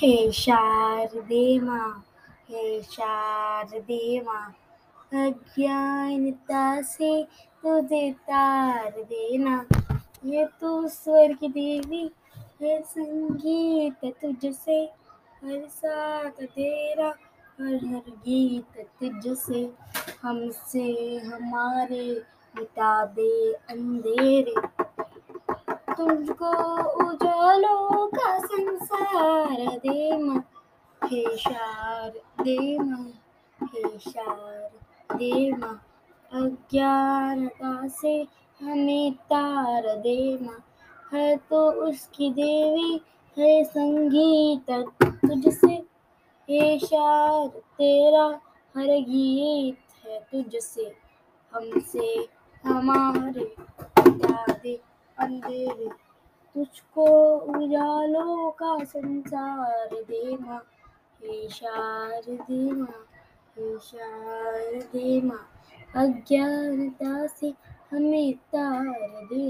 हे शारदे माँ, हे शारदे माँ, अज्ञानता से तुझे तार देना। ये तू स्वर की देवी है, संगीत तुझसे, हर साथ तेरा, हर हर गीत तुझसे। हमसे हमारे मिटा दे अंधेरे, तुझको उजालों दे माँ हे शार दे माँ हे शार दे माँ अज्ञानता से हमें तार दे है तो उसकी देवी, है संगीत तुझसे। हे शार तेरा हर गीत है तुझसे, हमसे हमारे मिटा दे अंधेरे। तुझको उजालों का संसार देना हे देना माँ हे शारदे माँ अज्ञानता से हमें तार दे